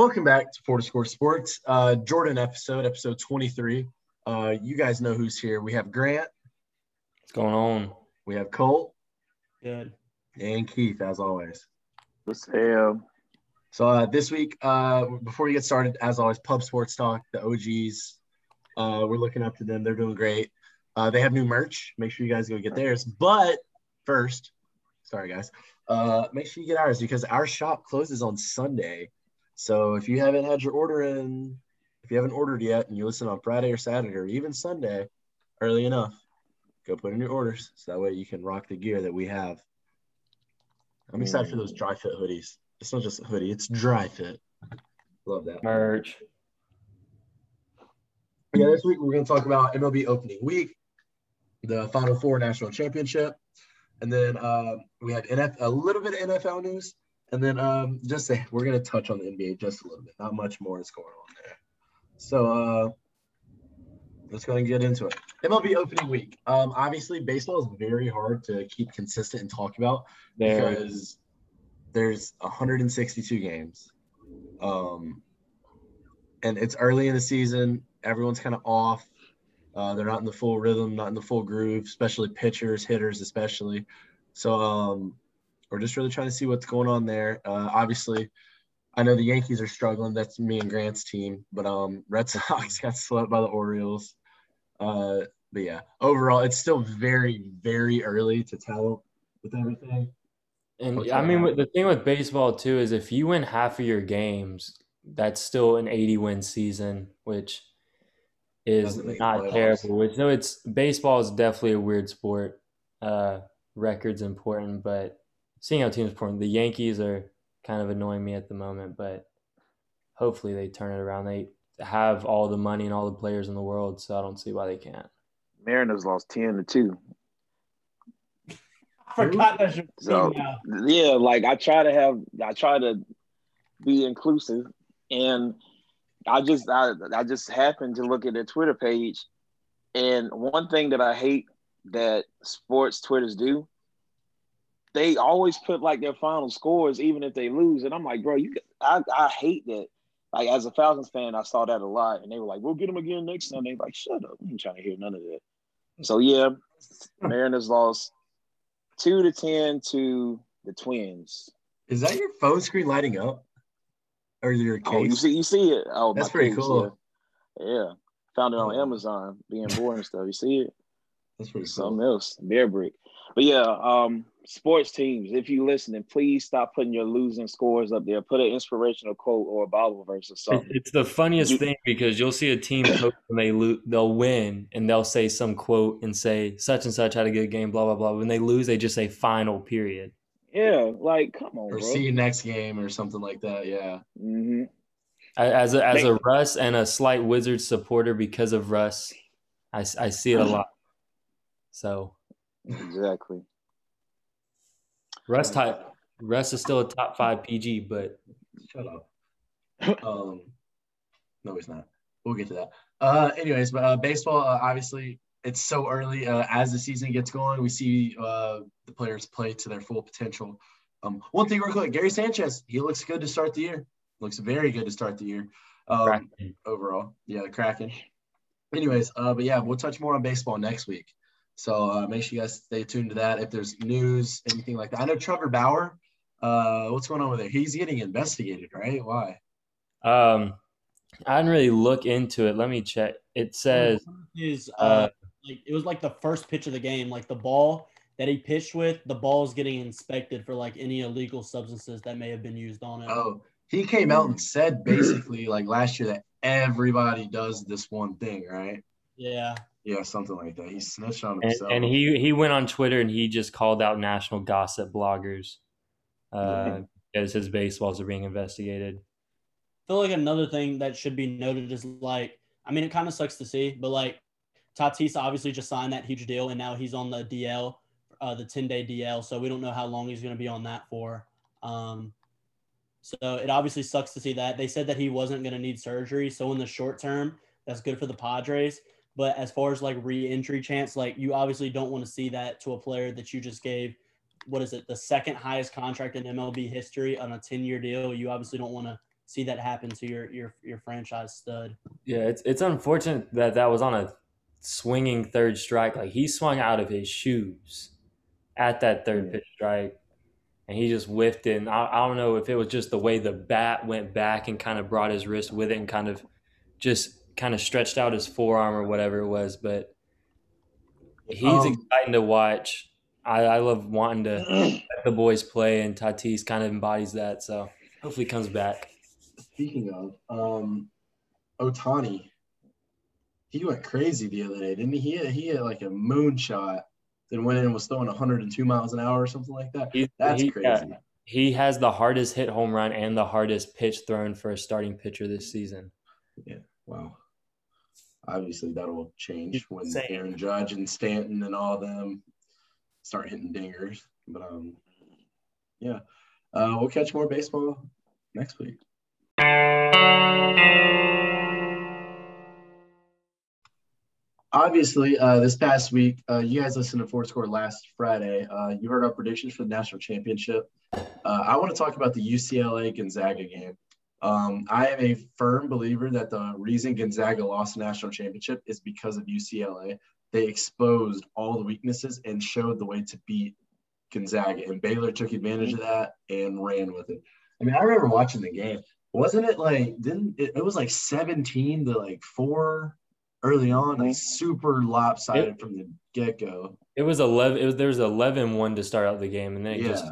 Welcome back to Four to Score Sports. Uh, Jordan episode, episode 23. Uh, you guys know who's here. We have Grant, What's going on? we have Colt, Good. and Keith, as always. What's up? So uh, this week, uh, before we get started, as always, Pub Sports Talk, the OGs. Uh, we're looking up to them. They're doing great. Uh, they have new merch. Make sure you guys go get theirs. But first, sorry guys, uh, make sure you get ours because our shop closes on Sunday. So if you haven't had your order in, if you haven't ordered yet, and you listen on Friday or Saturday or even Sunday, early enough, go put in your orders so that way you can rock the gear that we have. I'm excited for those dry fit hoodies. It's not just a hoodie; it's dry fit. Love that. Merch. Yeah, this week we're going to talk about MLB opening week, the Final Four National Championship, and then uh, we had NF, a little bit of NFL news, and then um, just say we're going to touch on the NBA just a little bit. Not much more is going on there. So uh, let's go and get into it. MLB opening week. Um, obviously, baseball is very hard to keep consistent and talk about There. because there's 162 games. Um, and it's early in the season. Everyone's kind of off. Uh, they're not in the full rhythm, not in the full groove, especially pitchers, hitters, especially. So um, we're just really trying to see what's going on there. Uh, obviously, I know the Yankees are struggling. That's me and Grant's team. But um, Red Sox got swept by the Orioles. Uh, but yeah, overall, it's still very, very early to tell with everything. And What's I mean, the thing with baseball too is if you win half of your games, that's still an 80 win season, which is not playoffs. terrible. Which no, it's baseball is definitely a weird sport. Uh, records important, but seeing how teams perform, the Yankees are kind of annoying me at the moment, but hopefully they turn it around. They have all the money and all the players in the world, so I don't see why they can't. Mariners lost ten to two. I forgot that's your So team now. yeah, like I try to have, I try to be inclusive, and I just, I, I just happened to look at their Twitter page, and one thing that I hate that sports Twitters do, they always put like their final scores even if they lose, and I'm like, bro, you, I, I hate that. Like as a Falcons fan, I saw that a lot, and they were like, "We'll get them again next Sunday." Like, shut up! I ain't trying to hear none of that. So yeah, hmm. Mariners lost two to ten to the Twins. Is that your phone screen lighting up? Or your case? Oh, you see, you see it. Oh, That's pretty case, cool. Yeah. yeah, found it on Oh. Amazon. Being bored and stuff. You see it? That's pretty Something cool. else. Bear brick. But yeah, um, sports teams. If you listening, please stop putting your losing scores up there. Put an inspirational quote or a Bible verse or something. it's the funniest You- thing because you'll see a team post when they lo- they'll win and they'll say some quote and say such and such had a good game, blah blah blah. When they lose, they just say final period. Yeah, like come on, Or bro. see you next game or something like that. Yeah. hmm As a, as a Russ and a slight Wizards supporter because of Russ, I, I see it a lot. So Exactly. Russ type Russ is still a top five PG, but Shut up. um, no, he's not. We'll get to that. Uh, anyways, but uh, baseball, uh, obviously, it's so early. Uh, as the season gets going, we see uh, the players play to their full potential. Um, one thing real quick, Gary Sanchez, he looks good to start the year. Looks very good to start the year. Um, overall. Yeah, the Kraken. Anyways, uh, but yeah, we'll touch more on baseball next week. So uh, make sure you guys stay tuned to that. If there's news, anything like that. I know Trevor Bauer. Uh, what's going on with it? He's getting investigated, right? Why? um, I didn't really look into it. Let me check. It says His, uh, uh, like it was like the first pitch of the game. Like the ball that he pitched with, the ball is getting inspected for like any illegal substances that may have been used on it. Oh, he came out and said basically like last year that everybody does this one thing, right? Yeah. Yeah, something like that. He snitched on and, himself. and he he went on Twitter and he just called out national gossip bloggers uh, because his baseballs are being investigated. I feel like another thing that should be noted is like, I mean, it kind of sucks to see, but like Tatis obviously just signed that huge deal and now he's on the DL, uh, the 10 day DL. So we don't know how long he's going to be on that for. Um, so it obviously sucks to see that. They said that he wasn't going to need surgery. So in the short term, that's good for the Padres. But as far as like re-injury chance, like you obviously don't want to see that to a player that you just gave, what is it, the second highest contract in MLB history on a 10 year deal. You obviously don't want to see that happen to your your your franchise stud. Yeah, it's it's unfortunate that that was on a swinging third strike. Like he swung out of his shoes at that third Yeah. pitch strike, and he just whiffed it. And I, I don't know if it was just the way the bat went back and kind of brought his wrist with it and kind of just kind of stretched out his forearm or whatever it was. But he's Um, exciting to watch. I, I love wanting to let the boys play, and Tatis kind of embodies that. So hopefully, he comes back. Speaking of, um, Ohtani, he went crazy the other day, didn't he? He had, he had like a moonshot, then went in and was throwing 102 miles an hour or something like that. He- That's he- crazy. yeah. He has the hardest hit home run and the hardest pitch thrown for a starting pitcher this season. Yeah. Wow. Obviously, that'll change when Insane. Aaron Judge and Stanton and all of them start hitting dingers. But um, yeah, uh, we'll catch more baseball next week. Obviously, uh, this past week, uh, you guys listened to Four Score last Friday. Uh, you heard our predictions for the national championship. Uh, I want to talk about the UCLA Gonzaga game. Um, I am a firm believer that the reason Gonzaga lost the national championship is because of UCLA. They exposed all the weaknesses and showed the way to beat Gonzaga, and Baylor took advantage of that and ran with it. I mean, I remember watching the game. Wasn't it like didn't it, it was like 17 to like four early on, like super lopsided from the get go. It was eleven. It was there was 11-1 to start out the game, and then it Yeah, just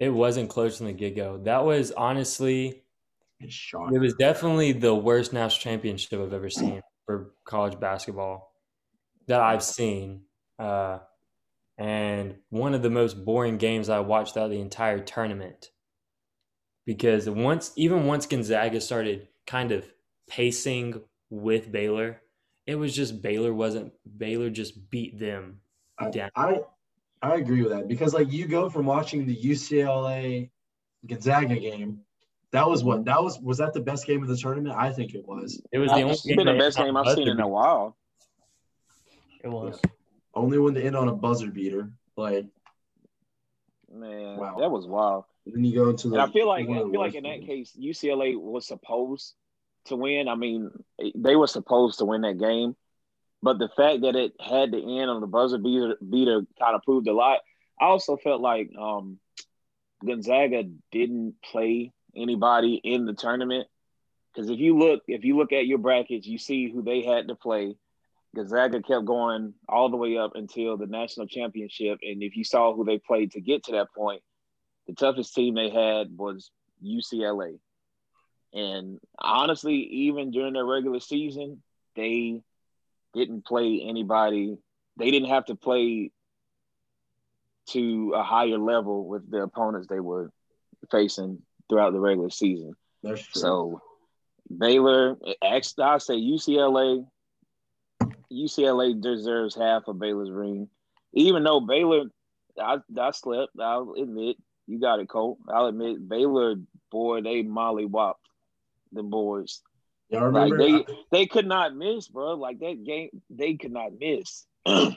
it wasn't close from the get go. That was honestly, it's shocking. it was definitely the worst national championship I've ever seen for college basketball that I've seen, uh, and one of the most boring games I watched out of the entire tournament. Because once, even once Gonzaga started kind of pacing with Baylor, it was just Baylor wasn't Baylor just beat them I, down. I I agree with that because like you go from watching the UCLA Gonzaga game. That was what that was. Was that the best game of the tournament? I think it was. It was the only It's been the best game I've seen in a while. It was. Only one to end on a buzzer beater. Like Man, Wow. that was wild. then you go into the. And I feel like I feel like in that games. case, UCLA was supposed to win. I mean, they were supposed to win that game, but the fact that it had to end on the buzzer beater, beater kind of proved a lot. I also felt like um, Gonzaga didn't play anybody in the tournament because if you look if you look at your brackets, you see who they had to play. Gonzaga kept going all the way up until the national championship, and if you saw who they played to get to that point, the toughest team they had was UCLA. And honestly, even during their regular season, they didn't play anybody. They didn't have to play to a higher level with the opponents they were facing throughout the regular season. That's true. So Baylor, actually, I say UCLA. UCLA deserves half of Baylor's ring, even though Baylor. I, I slept. I'll admit you got it, Cole. I'll admit Baylor, boy, they molly whopped the boys. Y'all Like remember? they they could not miss, bro. Like that game, they could not miss. do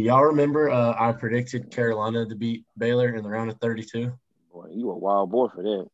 y'all remember? Uh, I predicted Carolina to beat Baylor in the round of 32. Boy, you a wild boy for that.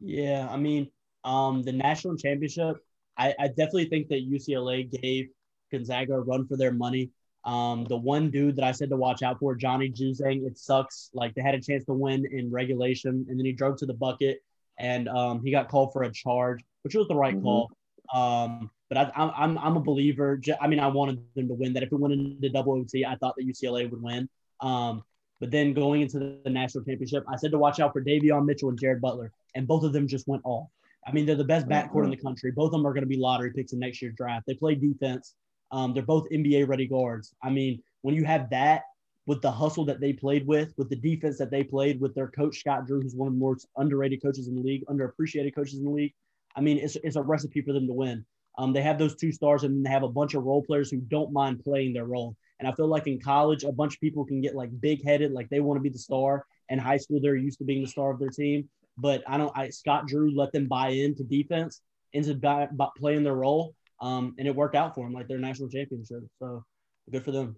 Yeah, I mean, um, the national championship, I, I definitely think that UCLA gave Gonzaga a run for their money. Um, the one dude that I said to watch out for, Johnny Juzang, it sucks. Like they had a chance to win in regulation, and then he drove to the bucket, and um, he got called for a charge, which was the right Mhm. call. Um, but I, I'm I'm I'm a believer. I mean, I wanted them to win. That if it went into double OT, I thought that UCLA would win. Um, but then going into the, national championship, I said to watch out for Davion Mitchell and Jared Butler, and both of them just went off. I mean, they're the best backcourt in the country. Both of them are going to be lottery picks in next year's draft. They play defense. Um, they're both NBA ready guards. I mean, when you have that with the hustle that they played with, with the defense that they played with their coach Scott Drew, who's one of the most underrated coaches in the league, underappreciated coaches in the league. I mean, it's, it's a recipe for them to win. Um, they have those two stars, and they have a bunch of role players who don't mind playing their role. And I feel like in college, a bunch of people can get like big headed, like they want to be the star. In high school, they're used to being the star of their team. But I don't. I Scott Drew let them buy into defense, into buy, buy, playing their role, um, and it worked out for them, like their national championship. So good for them.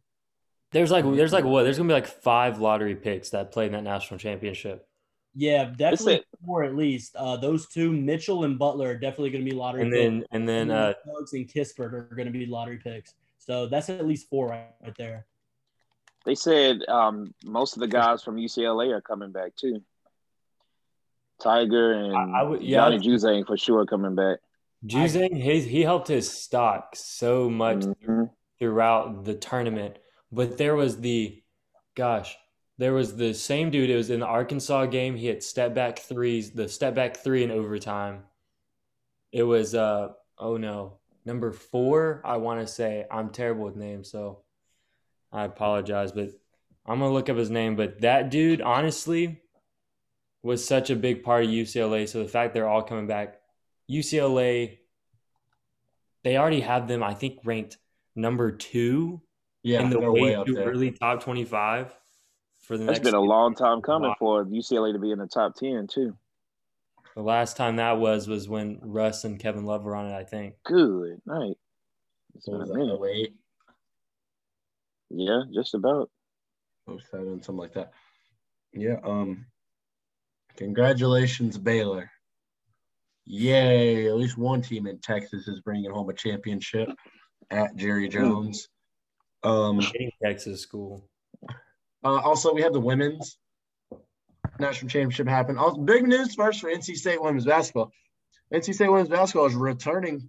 There's like there's like what? There's gonna be like five lottery picks that play in that national championship. Yeah, definitely it. four at least. Uh, those two, Mitchell and Butler, are definitely going to be lottery. And picks. then and then uh, Suggs and Kispert are going to be lottery picks. So that's at least four right, right there. They said um, most of the guys from UCLA are coming back too. Tyger and I- I would- yeah, Johnny Juzang for sure coming back. Juzang, he he helped his stock so much Mhm. throughout the tournament. But there was the, gosh, there was the same dude. It was in the Arkansas game. He had step back threes, the step back three in overtime. It was uh oh no, number four. I want to say I'm terrible with names, so I apologize, but I'm gonna look up his name. But that dude, honestly, was such a big part of UCLA. So the fact they're all coming back, UCLA, they already have them. I think ranked number two Yeah, in the way way up there. early top 25 for the That's next been a long time coming Wow. for UCLA to be in the top ten too. The last time that was was when Russ and Kevin Love were on it I think Good night. It's So been was a that minute. 08, Yeah, just about. 07, something like that. Yeah. Um. Congratulations, Baylor. Yay! At least one team in Texas is bringing home a championship at Jerry Jones. Um. Texas school Uh, also, we have the women's national championship happen. Also, big news first for NC State women's basketball. NC State women's basketball is returning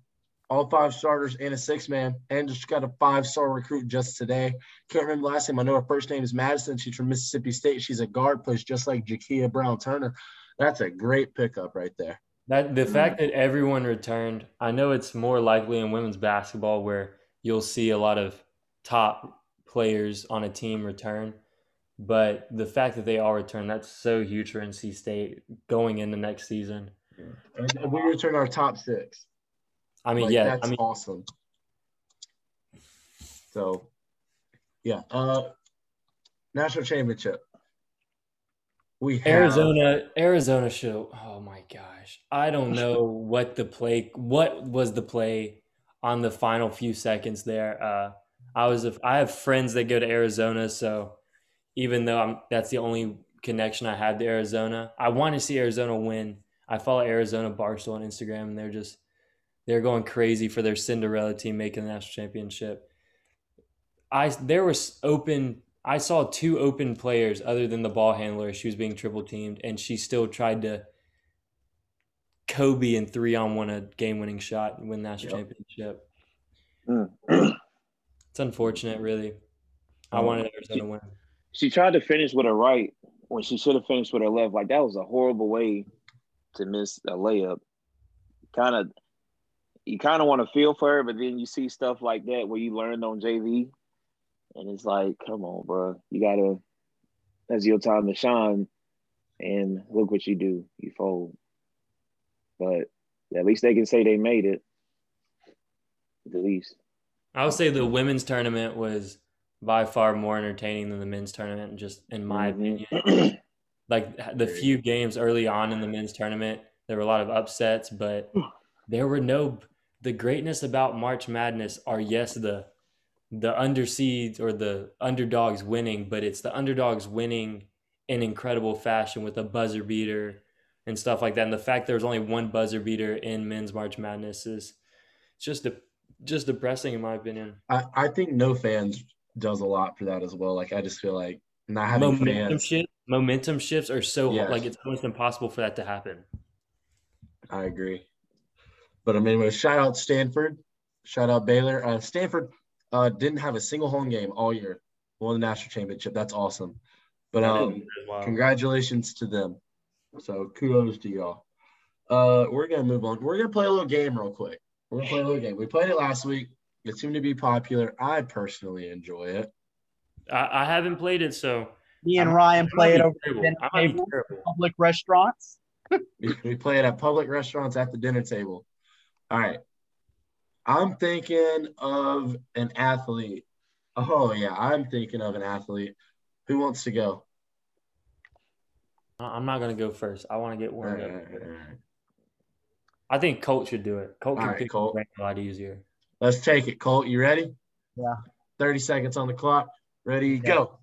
all five starters and a six man, and just got a five star recruit just today. Can't remember last name. I know her first name is Madison. She's from Mississippi State. She's a guard, plays just like Jakia Brown Turner. That's a great pickup right there. that the fact that everyone returned I know it's more likely in women's basketball where you'll see a lot of top players on a team return but the fact that they all return that's so huge for NC State going into next season And we return our top six. I mean Like, yeah that's I mean awesome. So, yeah. Uh, national championship. We have, Arizona, Arizona show. Oh my gosh, I don't know what the play. What was the play on the final few seconds there? Uh, I was. A, I have friends that go to Arizona, so even though I'm, that's the only connection I have to Arizona, I want to see Arizona win. I follow Arizona Barstool on Instagram, and they're just they're going crazy for their Cinderella team making the national championship. I there was open. I saw two open players other than the ball handler. She was being triple teamed, and she still tried to Kobe and three on one a game winning shot and win the national Yep. championship. Mm. It's unfortunate, really. I wanted Arizona to win. She tried to finish with her right when she should have finished with her left. Like that was a horrible way to miss a layup. Kind of, you kind of want to feel for her, but then you see stuff like that where you learned on JV, and it's like, come on, bro, you gotta. That's your time to shine, and look what you do, you fold. But at least they can say they made it. At least. I would say the women's tournament was by far more entertaining than the men's tournament, just in my Mhm. opinion. Like the few games early on in the men's tournament, there were a lot of upsets, but there were no. The greatness about March Madness are yes the the underseeds or the underdogs winning, but it's the underdogs winning in incredible fashion with a buzzer beater and stuff like that. And the fact there's only one buzzer beater in men's March Madness is just a, just depressing in my opinion. I, I think no fans does a lot for that as well. Like I just feel like not having Momentum fans. shift, momentum shifts are so Yes. like it's almost impossible for that to happen. I agree. But I mean, anyway, shout out Stanford, shout out Baylor. Uh, Stanford uh, didn't have a single home game all year. Won the national championship. That's awesome. But um, Wow. congratulations to them. So kudos to y'all. Uh, we're gonna move on. We're gonna play a little game real quick. We're gonna play a little game. We played it last week. It seemed to be popular. I personally enjoy it. I, I haven't played it, so Me and I- Ryan I play it be over terrible. dinner I might be table. public restaurants. We, we play it at public restaurants at the dinner table. All right. I'm thinking of an athlete. Oh yeah, I'm thinking of an athlete. Who wants to go? I- I'm not gonna go first. I want to get All warmed right, up. all right, all right. I think Colt should do it. Colt can right, pick Colt. a lot easier. Let's take it. Colt, you ready? Yeah. 30 seconds on the clock. Ready, Yeah. go.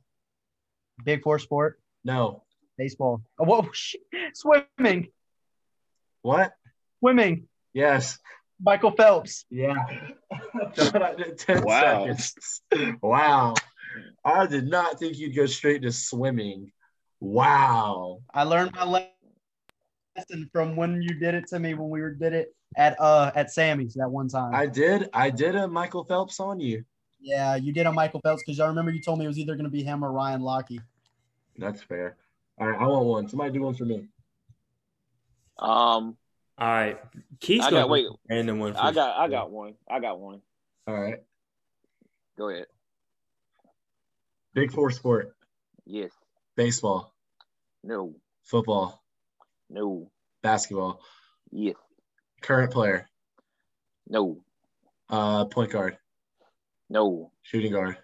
Big four sport. No. Baseball. Oh, whoa, swimming, What? swimming. Yes. Michael Phelps. Yeah. Thought I did 10 Wow. seconds. Wow. I did not think you'd go straight to swimming. Wow. I learned my lesson from when you did it to me when we were did it at uh at Sammy's that one time. I did. I did a Michael Phelps on you. yeah, you did on Michael Phelps because I remember you told me it was either going to be him or Ryan Lochte. That's fair. All right. I want one. Somebody do one for me. Um, All right, Keith's I going got wait. random one. For I got I got one. I got one. All right. Go ahead. Big four sport Yes. baseball, No. football, No. basketball. Yes. Current player, No. uh, point guard, No. shooting guard,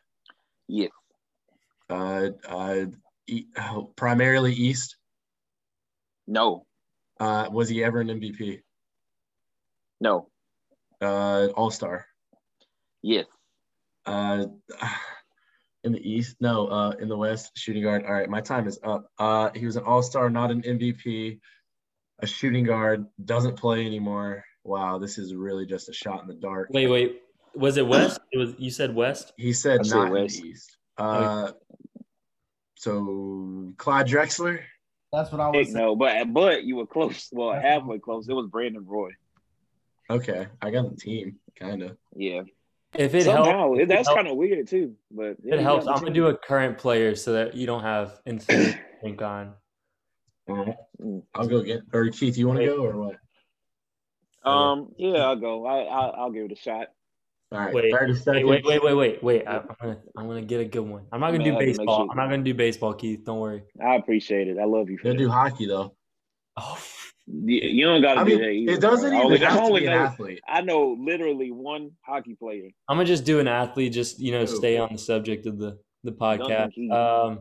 Yes. uh, uh, e- oh, primarily East. No. Uh, was he ever an MVP? No. Uh, All Star. Yes. Uh, in the East? No, uh, in the West, shooting guard. All right, my time is up. Uh, he was an All Star, not an MVP. A shooting guard doesn't play anymore. Wow, this is really just a shot in the dark. Wait, wait. Was it West? It was. You said West. He said I said not West. East. Uh, so Clyde Drexler. That's what I was no, but but you were close. Well, halfway close. It was Brandon Roy. Okay, I got the team, kind of. Yeah. If it Somehow helps, that's kind of weird too. But yeah, it helps. I'm gonna do a current player so that you don't have infinite to think on. All right. I'll go get. Or Keith, you want to go or what? Um. Yeah, I'll go. I, I'll, I'll give it a shot. All right, Wait, Wait, wait, wait, wait, wait, wait. I, I'm gonna, I'm gonna get a good one. I'm not gonna Man, do I have to make baseball. sure- I'm not gonna do baseball, Keith. Don't worry. I appreciate it. I love you for Gonna do hockey though. Oh, You you don't got to I do that either. it doesn't bro. I even only, I have to only be an know. athlete. I know literally one hockey player. I'm gonna just do an athlete. Just you know, Who? stay on the subject of the the podcast. Um,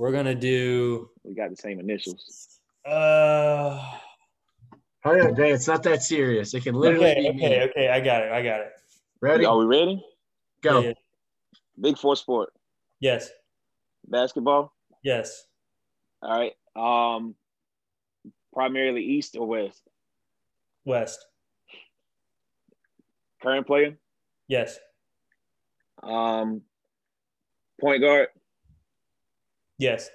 we're gonna do. We got the same initials. Uh, Hurry up, Jay. It's not that serious. It can literally okay, be me. okay, okay. I got it. I got it. Ready? Are we ready? Go. Yeah, yeah. Big four sport. Yes. Basketball. Yes. All right. Um. Primarily East or West. West. Current player. Yes. Um. Point guard. Yes.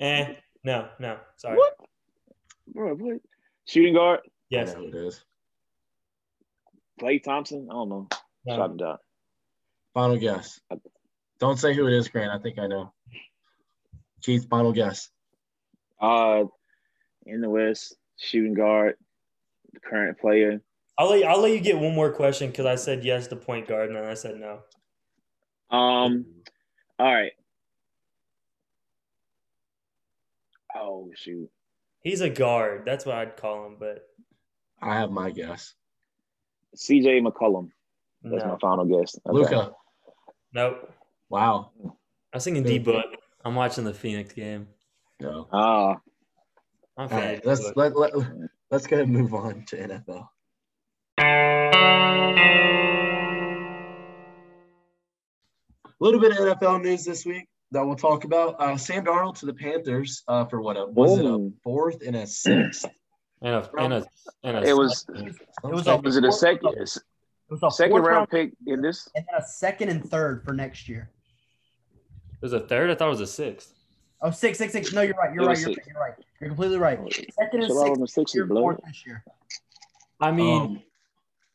Eh. No. No. Sorry. What? Bro, what? Shooting guard. Yes. I know who it is. Klay Thompson. I don't know. No. Shot him down. Final guess. Don't say who it is, Grant. I think I know. Keith, final guess. Uh, in the West, shooting guard, current player. I'll let you, I'll let you get one more question because I said yes to point guard and then I said no. Um, all right. Oh shoot, He's a guard. That's what I'd call him, but I have my guess. C.J. McCollum. That's no. my final guess. Okay. Luka. Nope. Wow. I was thinking D book. I'm watching the Phoenix game. No. Ah, I'm right. Let's let, let let's go ahead and move on to NFL. A little bit of NFL news this week that we'll talk about. Uh, Sam Darnold to the Panthers uh, for what? A, was it a fourth and a sixth? and a and a and a it was. It was a, Was it a second it was a second fourth round pick in this? and then a second and third for next year. It was a third. I thought it was a sixth. Oh, six, six, six. No, you're right. You're right. You're, right. you're right. You're completely right. Second and Chill out on the sixth sixes, year, fourth this year. I mean, Um,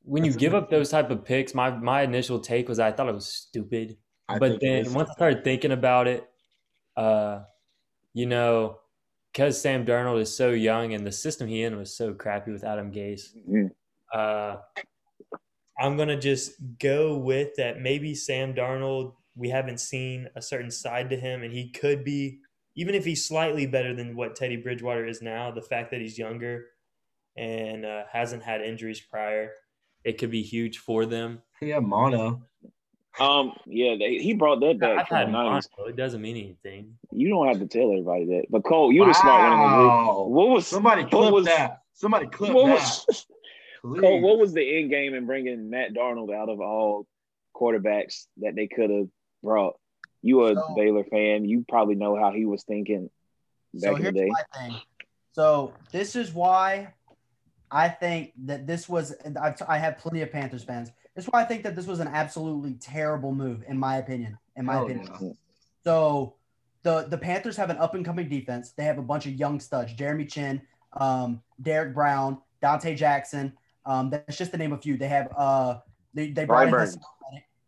when you give up those type of picks, my my initial take was I thought it was stupid. I but then once I started thinking about it, uh, you know, because Sam Darnold is so young and the system he in was so crappy with Adam Gase, Mhm. uh, I'm gonna just go with that. Maybe Sam Darnold, we haven't seen a certain side to him, and he could be, even if he's slightly better than what Teddy Bridgewater is now. The fact that he's younger and uh, hasn't had injuries prior, it could be huge for them. yeah, mono. Um, yeah, they, he brought that back I've from had the mono. It doesn't mean anything. You don't have to tell everybody that. But Cole, you're the smart one in the group. What was Somebody what clip was- that. Somebody clip what that. was Please. Cole, what was the end game in bringing Matt Darnold out of all quarterbacks that they could have brought? You a So- Baylor fan. You probably know how he was thinking. So back in the day. my thing. So this is why I think that this was. I've, I have plenty of Panthers fans. This is why I think that this was an absolutely terrible move, in my opinion. In my Hell opinion. yeah. So the the Panthers have an up and coming defense. They have a bunch of young studs: Jeremy Chinn, um, Derrick Brown, Donte Jackson. Um, that's just to name a few. They have uh, they they brought in Reddick.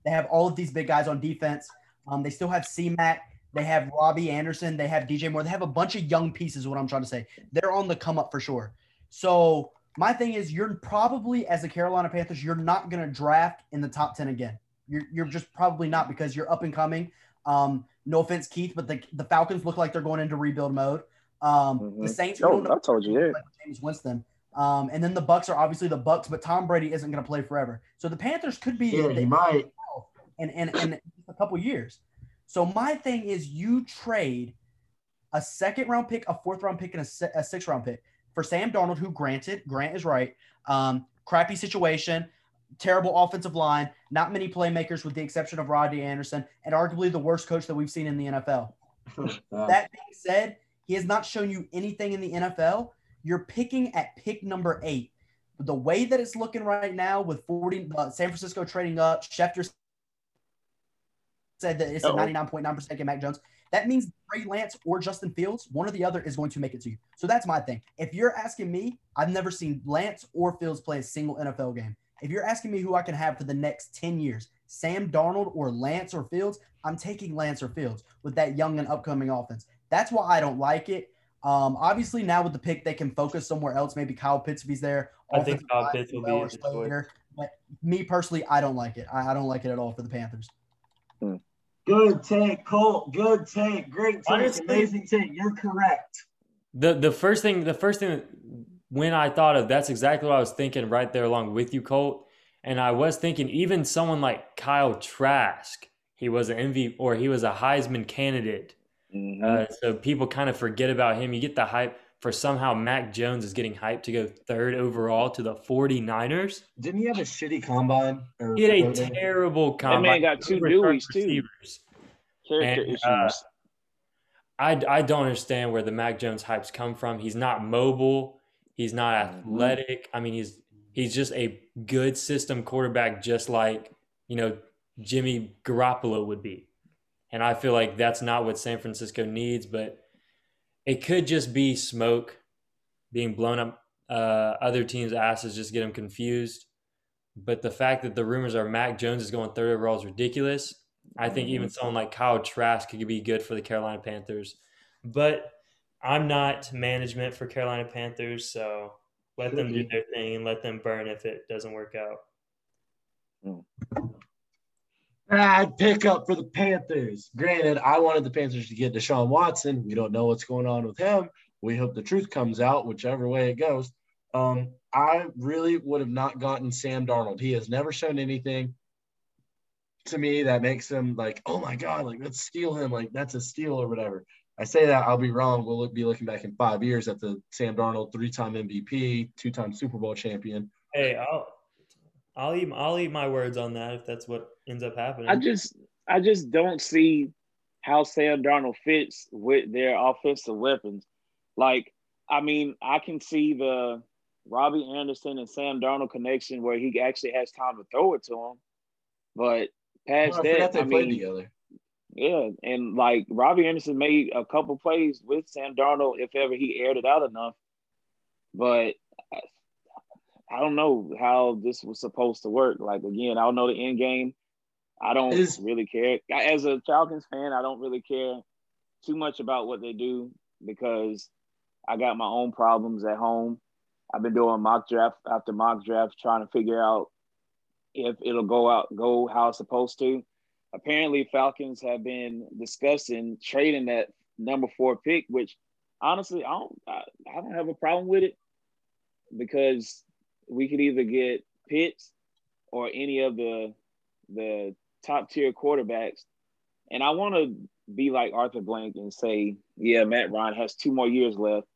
They have all of these big guys on defense. Um, they still have C-Mac. They have Robbie Anderson. They have DJ Moore. They have a bunch of young pieces. Is what I'm trying to say. They're on the come up for sure. So my thing is, you're probably as a Carolina Panthers, you're not going to draft in the top ten again. You're you're just probably not because you're up and coming. Um, no offense, Keith, but the, the Falcons look like they're going into rebuild mode. Um, Mhm. The Saints, Oh, I told you like Jameis Winston. Um, and then the Bucs are obviously the Bucs, but Tom Brady isn't going to play forever. So the Panthers could be Yeah, he might. in, in, in a couple years. So my thing is, you trade a second round pick, a fourth round pick, and a, se- a sixth round pick for Sam Darnold, who granted, Grant is right. Um, crappy situation, terrible offensive line, not many playmakers with the exception of Rodney Anderson, and arguably the worst coach that we've seen in the NFL. That being said, he has not shown you anything in the NFL. You're picking at pick number eight. The way that it's looking right now with 40, uh, San Francisco trading up, Schefter said that it's a Uh-oh. 99.9% get Mac Jones. That means Trey Lance or Justin Fields, one or the other is going to make it to you. So that's my thing. If you're asking me, I've never seen Lance or Fields play a single NFL game. If you're asking me who I can have for the next 10 years, Sam Darnold or Lance or Fields, I'm taking Lance or Fields with that young and upcoming offense. That's why I don't like it. Um, obviously, now with the pick, they can focus somewhere else. Maybe Kyle Pitts if he's there. I think Kyle Pitts will be Bell or the But me personally, I don't like it. I, I don't like it at all for the Panthers. Good take, Colt. Good take. Great take. Honestly- Amazing take. You're correct. The the first thing the first thing when I thought of that's exactly what I was thinking right there along with you, Colt. And I was thinking even someone like Kyle Trask, he was an MVP or he was a Heisman candidate. Mhm. Uh, so people kind of forget about him. You get the hype for somehow Mac Jones is getting hyped to go third overall to the 49ers. Didn't he have a shitty combine? Or He had a pro day? terrible man combine. got two Return Deweys, too. receivers. Character and, issues. uh, I, I don't understand where the Mac Jones hypes come from. He's not mobile. He's not Mhm. athletic. I mean, he's he's just a good system quarterback, just like you know Jimmy Garoppolo would be. And I feel like that's not what San Francisco needs. But it could just be smoke being blown up uh, other teams' asses, just get them confused. But the fact that the rumors are Mac Jones is going third overall is ridiculous. I think even someone like Kyle Trask could be good for the Carolina Panthers. But I'm not management for Carolina Panthers, so let them do their thing and let them burn if it doesn't work out. Bad pickup for the Panthers. Granted, I wanted the Panthers to get Deshaun Watson. We don't know what's going on with him. We hope the truth comes out, whichever way it goes. Um, I really would have not gotten Sam Darnold. He has never shown anything to me that makes him like, oh my God, like let's steal him. Like that's a steal or whatever. I say that I'll be wrong. We'll look, be looking back in five years at the Sam Darnold, three-time MVP, two-time Super Bowl champion. Hey, I'll I'll eat I'll eat my words on that if that's what ends up happening. I just I just don't see how Sam Darnold fits with their offensive weapons. Like, I mean, I can see the Robbie Anderson and Sam Darnold connection where he actually has time to throw it to him. But past Well, I forgot that, they I mean, together. yeah, and like Robbie Anderson made a couple plays with Sam Darnold if ever he aired it out enough. But I, don't know how this was supposed to work. Like again, I don't know the end game. I don't really care. As a Falcons fan, I don't really care too much about what they do because I got my own problems at home. I've been doing mock draft after mock draft, trying to figure out if it'll go out go how it's supposed to. Apparently, Falcons have been discussing trading that number four pick, which honestly, I don't I, I don't have a problem with it because we could either get Pitts or any of the the top tier quarterbacks. And I want to be like Arthur Blank and say, yeah, Matt Ryan has two more years left.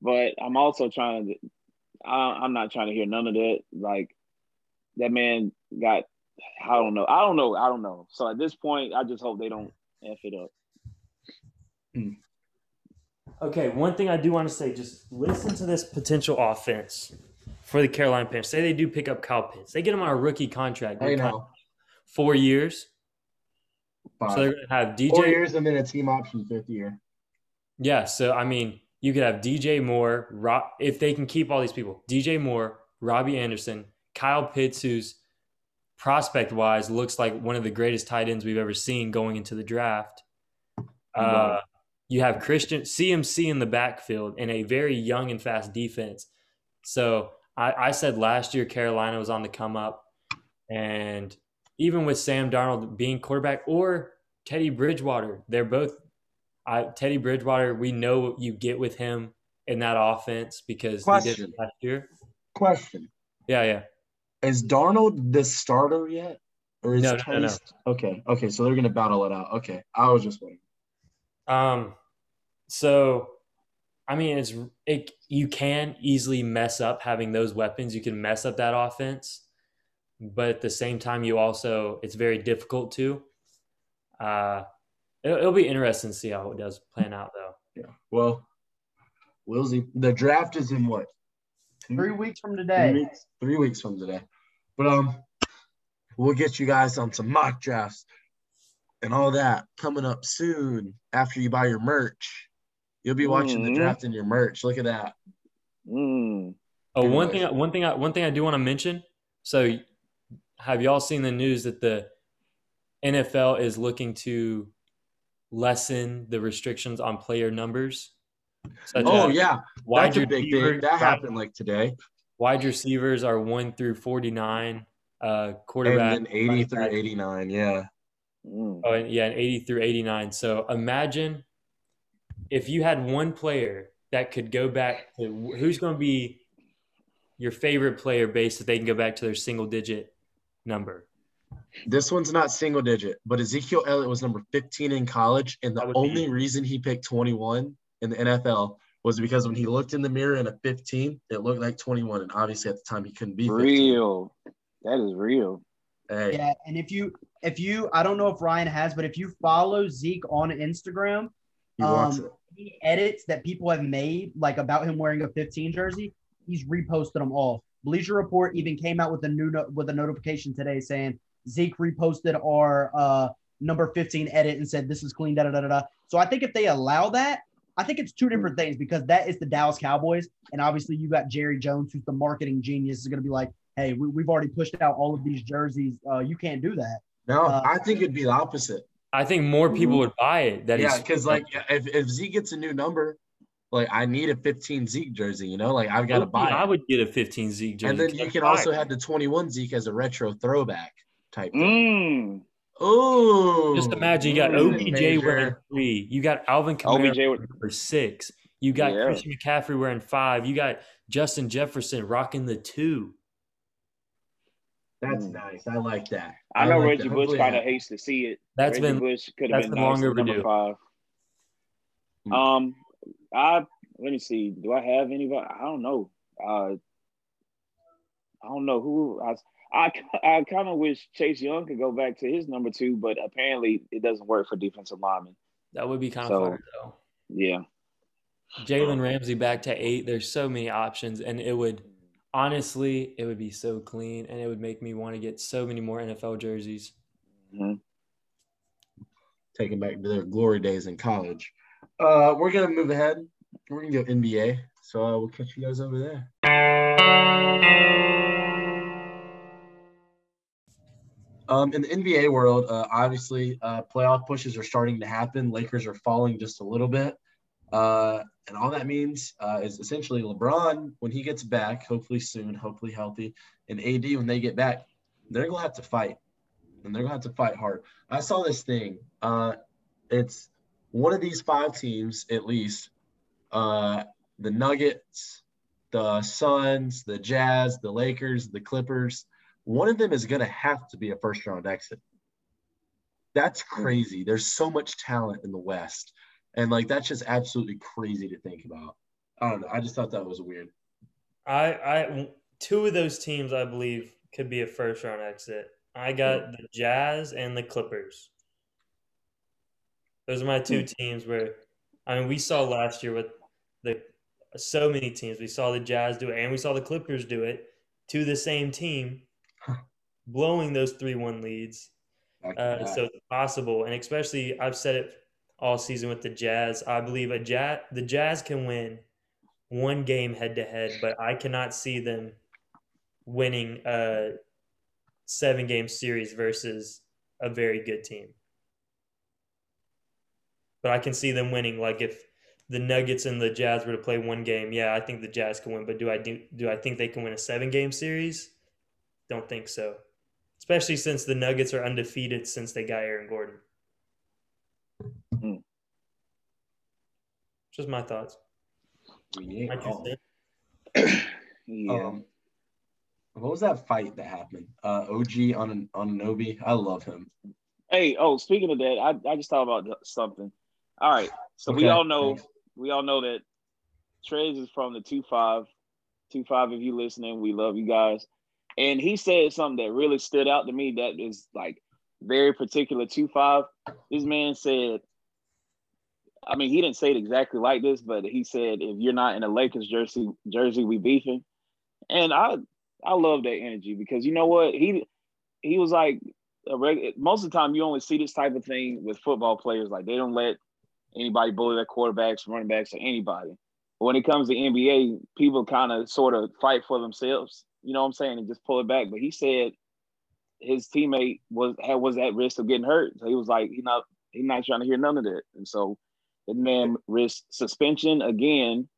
But I'm also trying to, I, I'm not trying to hear none of that. Like that man got, I don't know, I don't know, I don't know. So at this point, I just hope they don't f it up. Hmm. Okay, one thing I do want to say, just listen to this potential offense for the Carolina Panthers. Say they do pick up Kyle Pitts. They get him on a rookie contract. I know. Four years. Five. So they're going to have DJ. Four years and then a team option fifth year. Yeah, so I mean, you could have DJ Moore, Rob, if they can keep all these people. DJ Moore, Robbie Anderson, Kyle Pitts, who's prospect wise looks like one of the greatest tight ends we've ever seen going into the draft. Uh, you have Christian CMC in the backfield and a very young and fast defense. So I, I said last year Carolina was on the come up, and even with Sam Darnold being quarterback or Teddy Bridgewater, they're both. I, Teddy Bridgewater, we know what you get with him in that offense because he did Question. it last year. Question: Yeah, yeah. Is Darnold the starter yet, or is No, no, no, Teddy? no. st- Okay, okay. So they're gonna battle it out. Okay, I was just wondering. Um, so I mean, it's it. You can easily mess up having those weapons. You can mess up that offense, but at the same time, you also it's very difficult to. Uh, it'll, it'll be interesting to see how it does plan out, though. Yeah. Well, we'll see. The draft is in what? Two- Three weeks from Three today. weeks, three weeks from today. But um, we'll get you guys on some mock drafts and all that coming up soon after you buy your merch. You'll be watching the Mhm. draft in your merch. Look at that. Mm. Oh, one Anyways. thing, one thing, I, one thing I do want to mention. So, have y'all seen the news that the NFL is looking to lessen the restrictions on player numbers? Such Oh yeah, wide that's a big thing. receivers- That happened like today. Wide receivers are one through forty nine. Uh, quarterback And then 80 through 89. Yeah. Mm. Oh, and yeah, and 80 through 89. So imagine if you had one player that could go back to who's going to be your favorite player base that they can go back to their single digit number. This one's not single digit, but Ezekiel Elliott was number 15 in college. And the That would be- only reason he picked 21 in the NFL was because when he looked in the mirror in a 15, it looked like 21. And obviously at the time he couldn't be 15. Real. That is real. Hey, Yeah, and if you if you I don't know if Ryan has, but if you follow Zeke on Instagram, he wants um, it. any edits that people have made, like about him wearing a 15 jersey, he's reposted them all. Bleacher Report even came out with a new no- with a notification today saying Zeke reposted our uh, number 15 edit and said this is clean. Da da da da. So I think if they allow that, I think it's two different things because that is the Dallas Cowboys, and obviously you got Jerry Jones, who's the marketing genius, is going to be like, hey, we, we've already pushed out all of these jerseys. Uh, you can't do that. No, uh, I think it'd be the opposite. I think more people would buy it. That yeah, because like if, if Zeke gets a new number, like I need a 15 Zeke jersey, you know, like I've got to buy I it. would get a 15 Zeke jersey. And then you I'm can also tired. have the 21 Zeke as a retro throwback type thing. Mm. Oh, Just imagine you got Mm, OBJ major. wearing three. You got Alvin Kamara OBJ would- number six. You got Yeah. Christian McCaffrey wearing five. You got Justin Jefferson rocking the two. That's Mm. nice. I like that. I know like Reggie that. Bush kind of hates to see it. That's Reggie been Bush could have that's been, been nice long at number five. Hmm. Um, I let me see. Do I have anybody? I don't know. Uh, I don't know who. I I, I kind of wish Chase Young could go back to his number two, but apparently it doesn't work for defensive linemen. that would be kind of So- fun though. Yeah. Jalen Ramsey back to eight. There's so many options, and it would honestly, it would be so clean, and it would make me want to get so many more NFL jerseys. Mhm. taking back to their glory days in college. Uh, we're gonna move ahead. We're gonna go NBA. So uh, we'll catch you guys over there. Um, in the NBA world, uh, obviously, uh, playoff pushes are starting to happen. Lakers are falling just a little bit. And all that means uh, is essentially LeBron, when he gets back, hopefully soon, hopefully healthy, and AD, when they get back, they're going to have to fight. And they're going to have to fight hard. I saw this thing. Uh, it's one of these five teams, at least uh, the Nuggets, the Suns, the Jazz, the Lakers, the Clippers. One of them is going to have to be a first round exit. That's crazy. There's so much talent in the West. And like, that's just absolutely crazy to think about. I don't know. I just thought that was weird. I, I, two of those teams, I believe, could be a first round exit. I got the Jazz and the Clippers. Those are my two teams where I mean, we saw last year with the so many teams. We saw the Jazz do it, and we saw the Clippers do it to the same team, blowing those three-one leads. Uh, so it's possible, and especially I've said it all season with the Jazz. I believe a Jazz, the Jazz can win one game head to head, but I cannot see them winning a seven game series versus a very good team. But I can see them winning. Like if the Nuggets and the Jazz were to play one game, yeah, I think the Jazz can win. But do I do do I think they can win a seven game series? Don't think so. Especially since the Nuggets are undefeated since they got Aaron Gordon. Just my thoughts. Yeah. My two Oh, cents. Yeah. um, what was that fight that happened? Uh, OG Anunoby. I love him. Hey, oh, speaking of that, I, I just thought about something. All right. So we all know thanks. we all know that Trez is from the two five. Two five if you listening, we love you guys. And he said something that really stood out to me that is like very particular two five. This man said, I mean, he didn't say it exactly like this, but he said, if you're not in a Lakers jersey, jersey, we beefing. And I I love that energy because you know what? He he was like reg- most of the time you only see this type of thing with football players. Like they don't let anybody bully their quarterbacks, running backs, or anybody. But when it comes to NBA, people kind of sort of fight for themselves. You know what I'm saying? And just pull it back. But he said his teammate was had, was at risk of getting hurt. So he was like, he not he not trying to hear none of that. And so the man risked suspension again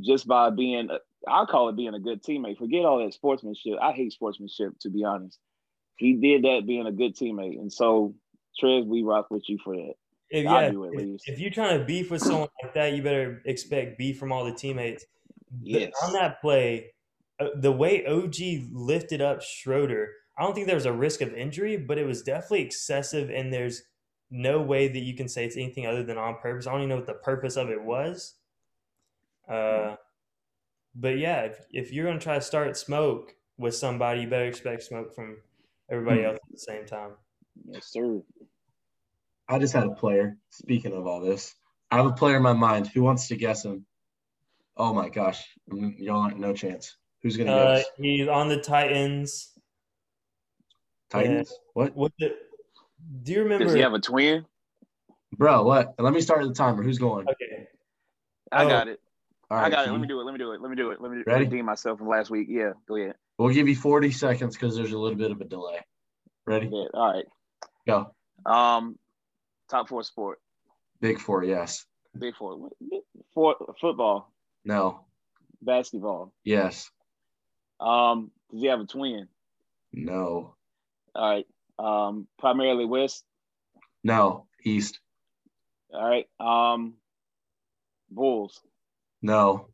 just by being I call it being a good teammate. Forget all that sportsmanship. I hate sportsmanship, to be honest. He did that being a good teammate. And so Trez, we rock with you for that. If, I yeah, do at if, least. if you're trying to beef with someone like that, you better expect beef from all the teammates. But Yes. On that play, uh, the way OG lifted up Schroeder, I don't think there was a risk of injury, but it was definitely excessive, and there's no way that you can say it's anything other than on purpose. I don't even know what the purpose of it was. Uh, but yeah, if, if you're going to try to start smoke with somebody, you better expect smoke from everybody else at the same time. Yes, sir. I just had a player. Speaking of all this, I have a player in my mind. Who wants to guess him? Oh my gosh, Mm, y'all aren't no chance. Who's gonna Uh, guess? he's on the Titans. Titans? What, What the, do you remember? Does he have a twin? bro? What? Let me start the timer. Who's going? okay. I Oh. got it. All I right, got it. Let me do it. Let me do it. Let me do it. Let me Ready? redeem myself from last week. Yeah, go ahead. We'll give you 40 seconds because there's a little bit of a delay. Ready? Yeah. All right. Go. Um, top four sport. Big four, yes. Big four. Four football, No. basketball. Yes. Um, does he have a twin? No. All right. Um, primarily West. No. East. All right. Um, Bulls. No.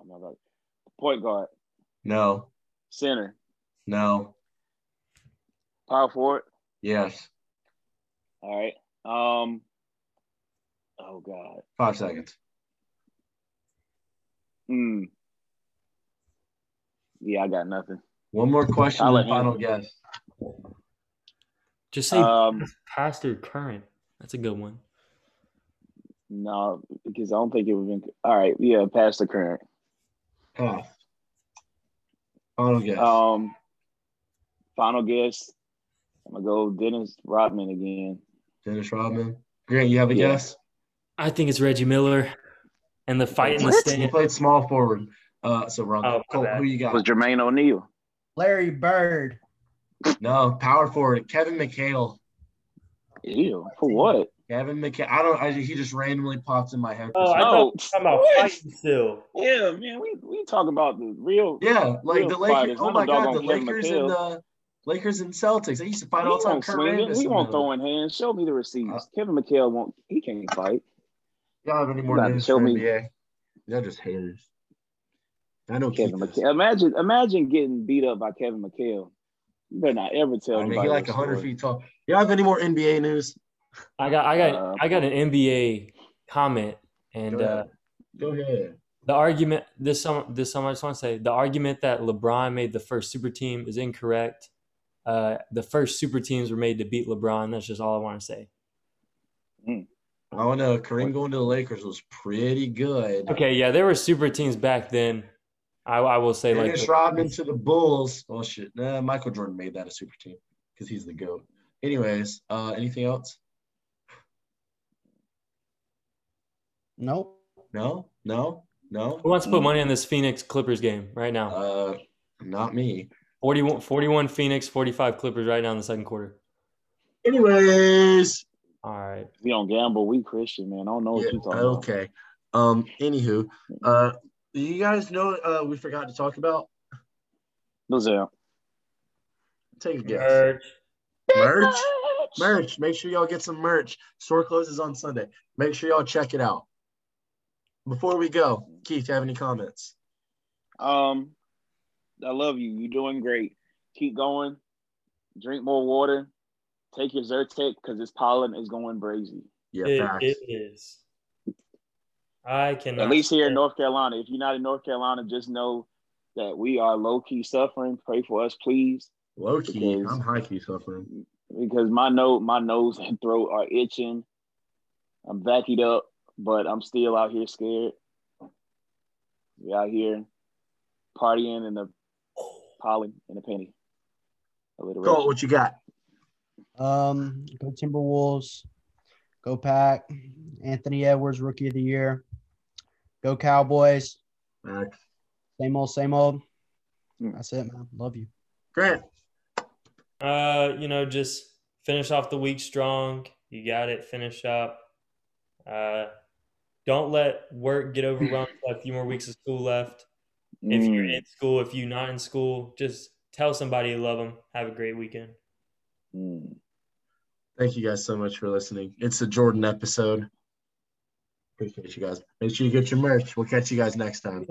I'm not right. Point guard, No. center, No. power forward. Yes. All right. Um. Oh God. Five seconds. Hmm. Yeah, I got nothing. One more question I'll let him- final guess. Just say Um. past or current. That's a good one. No, because I don't think it would have been. All right. Yeah, past the current. Pass. Final guess. Um. Final guess. I'm gonna go Dennis Rodman again. Dennis Rodman. Grant, you have a Yeah. guess? I think it's Reggie Miller and the fight in the What? He played small forward. Uh, so wrong. Oh, my Colt, bad. who you got? Was Jermaine O'Neal? Larry Bird. No, power forward. Kevin McHale. Ew. For what? Kevin McHale. I don't. I, he just randomly popped in my head. Oh, I some- thought No. we were about fighting still. Yeah, man. We we talk about the real. yeah, like real the Lakers. fighters, Oh my god, the Kevin Lakers McHale. and the Lakers and Celtics. They used to fight He all the time. won't Kurt swing. Rambis He won't the throw in hands. Show me the receipts. Uh, Kevin McHale won't. He can't fight. Y'all have any more You news show for me. NBA? They're just haters. I know Kevin Keith. McHale. Imagine, imagine getting beat up by Kevin McHale. You better not ever tell I mean, anybody. he like that 100 feet tall. Y'all have any more NBA news? I got I got Uh, I got an NBA comment and Go uh, ahead. Go ahead. the argument this summer this summer I just want to say the argument that LeBron made the first super team is incorrect. Uh, the first super teams were made to beat LeBron. That's just all I want to say. I don't know. Kareem going to the Lakers was pretty good. Okay, yeah, there were super teams back then. I, I will say like Dennis the- Rodman to the Bulls. Oh shit. Nah, Michael Jordan made that a super team because he's the GOAT. Anyways, uh anything else? Nope. No? No? No? who wants to put money on this Phoenix Clippers game right now? Uh not me. 41, 41 Phoenix, 45 Clippers right now in the second quarter. Anyways. All right. We don't gamble. We Christian, man. I don't know what Yeah, you talking about. okay. Um, anywho, uh you guys know uh we forgot to talk about? What's that? Take a guess. Merch. Merch? Merch. Make sure y'all get some merch. Store closes on Sunday. Make sure y'all check it out. Before we go, Keith, you have any comments? Um, I love you. You're doing great. Keep going. Drink more water. Take your Zyrtec because this pollen is going crazy. Yeah, It- it is. I cannot. At least here in North Carolina. If you're not in North Carolina, just know that we are low key suffering. Pray for us, please, Low key. Because- I'm high key suffering. because my nose, my nose and throat are itching. I'm vacuumed up, but I'm still out here scared. We out here partying in the pollen and a penny. Alliteration. Colt, what you got? Um, go Timberwolves. Go Pack. Anthony Edwards, Rookie of the Year. Go Cowboys. Max. Same old, same old. Hmm. That's it, man. Love you. Grant. Uh, you know, just finish off the week strong. You got it. Finish up. Uh, don't let work get overrun. with a few more weeks of school left. If you're Mm, in school, if you're not in school, just tell somebody you love them. Have a great weekend. mm. Thank you guys so much for listening. It's a Jordan episode. Appreciate you guys. Make sure you get your merch. We'll catch you guys next time.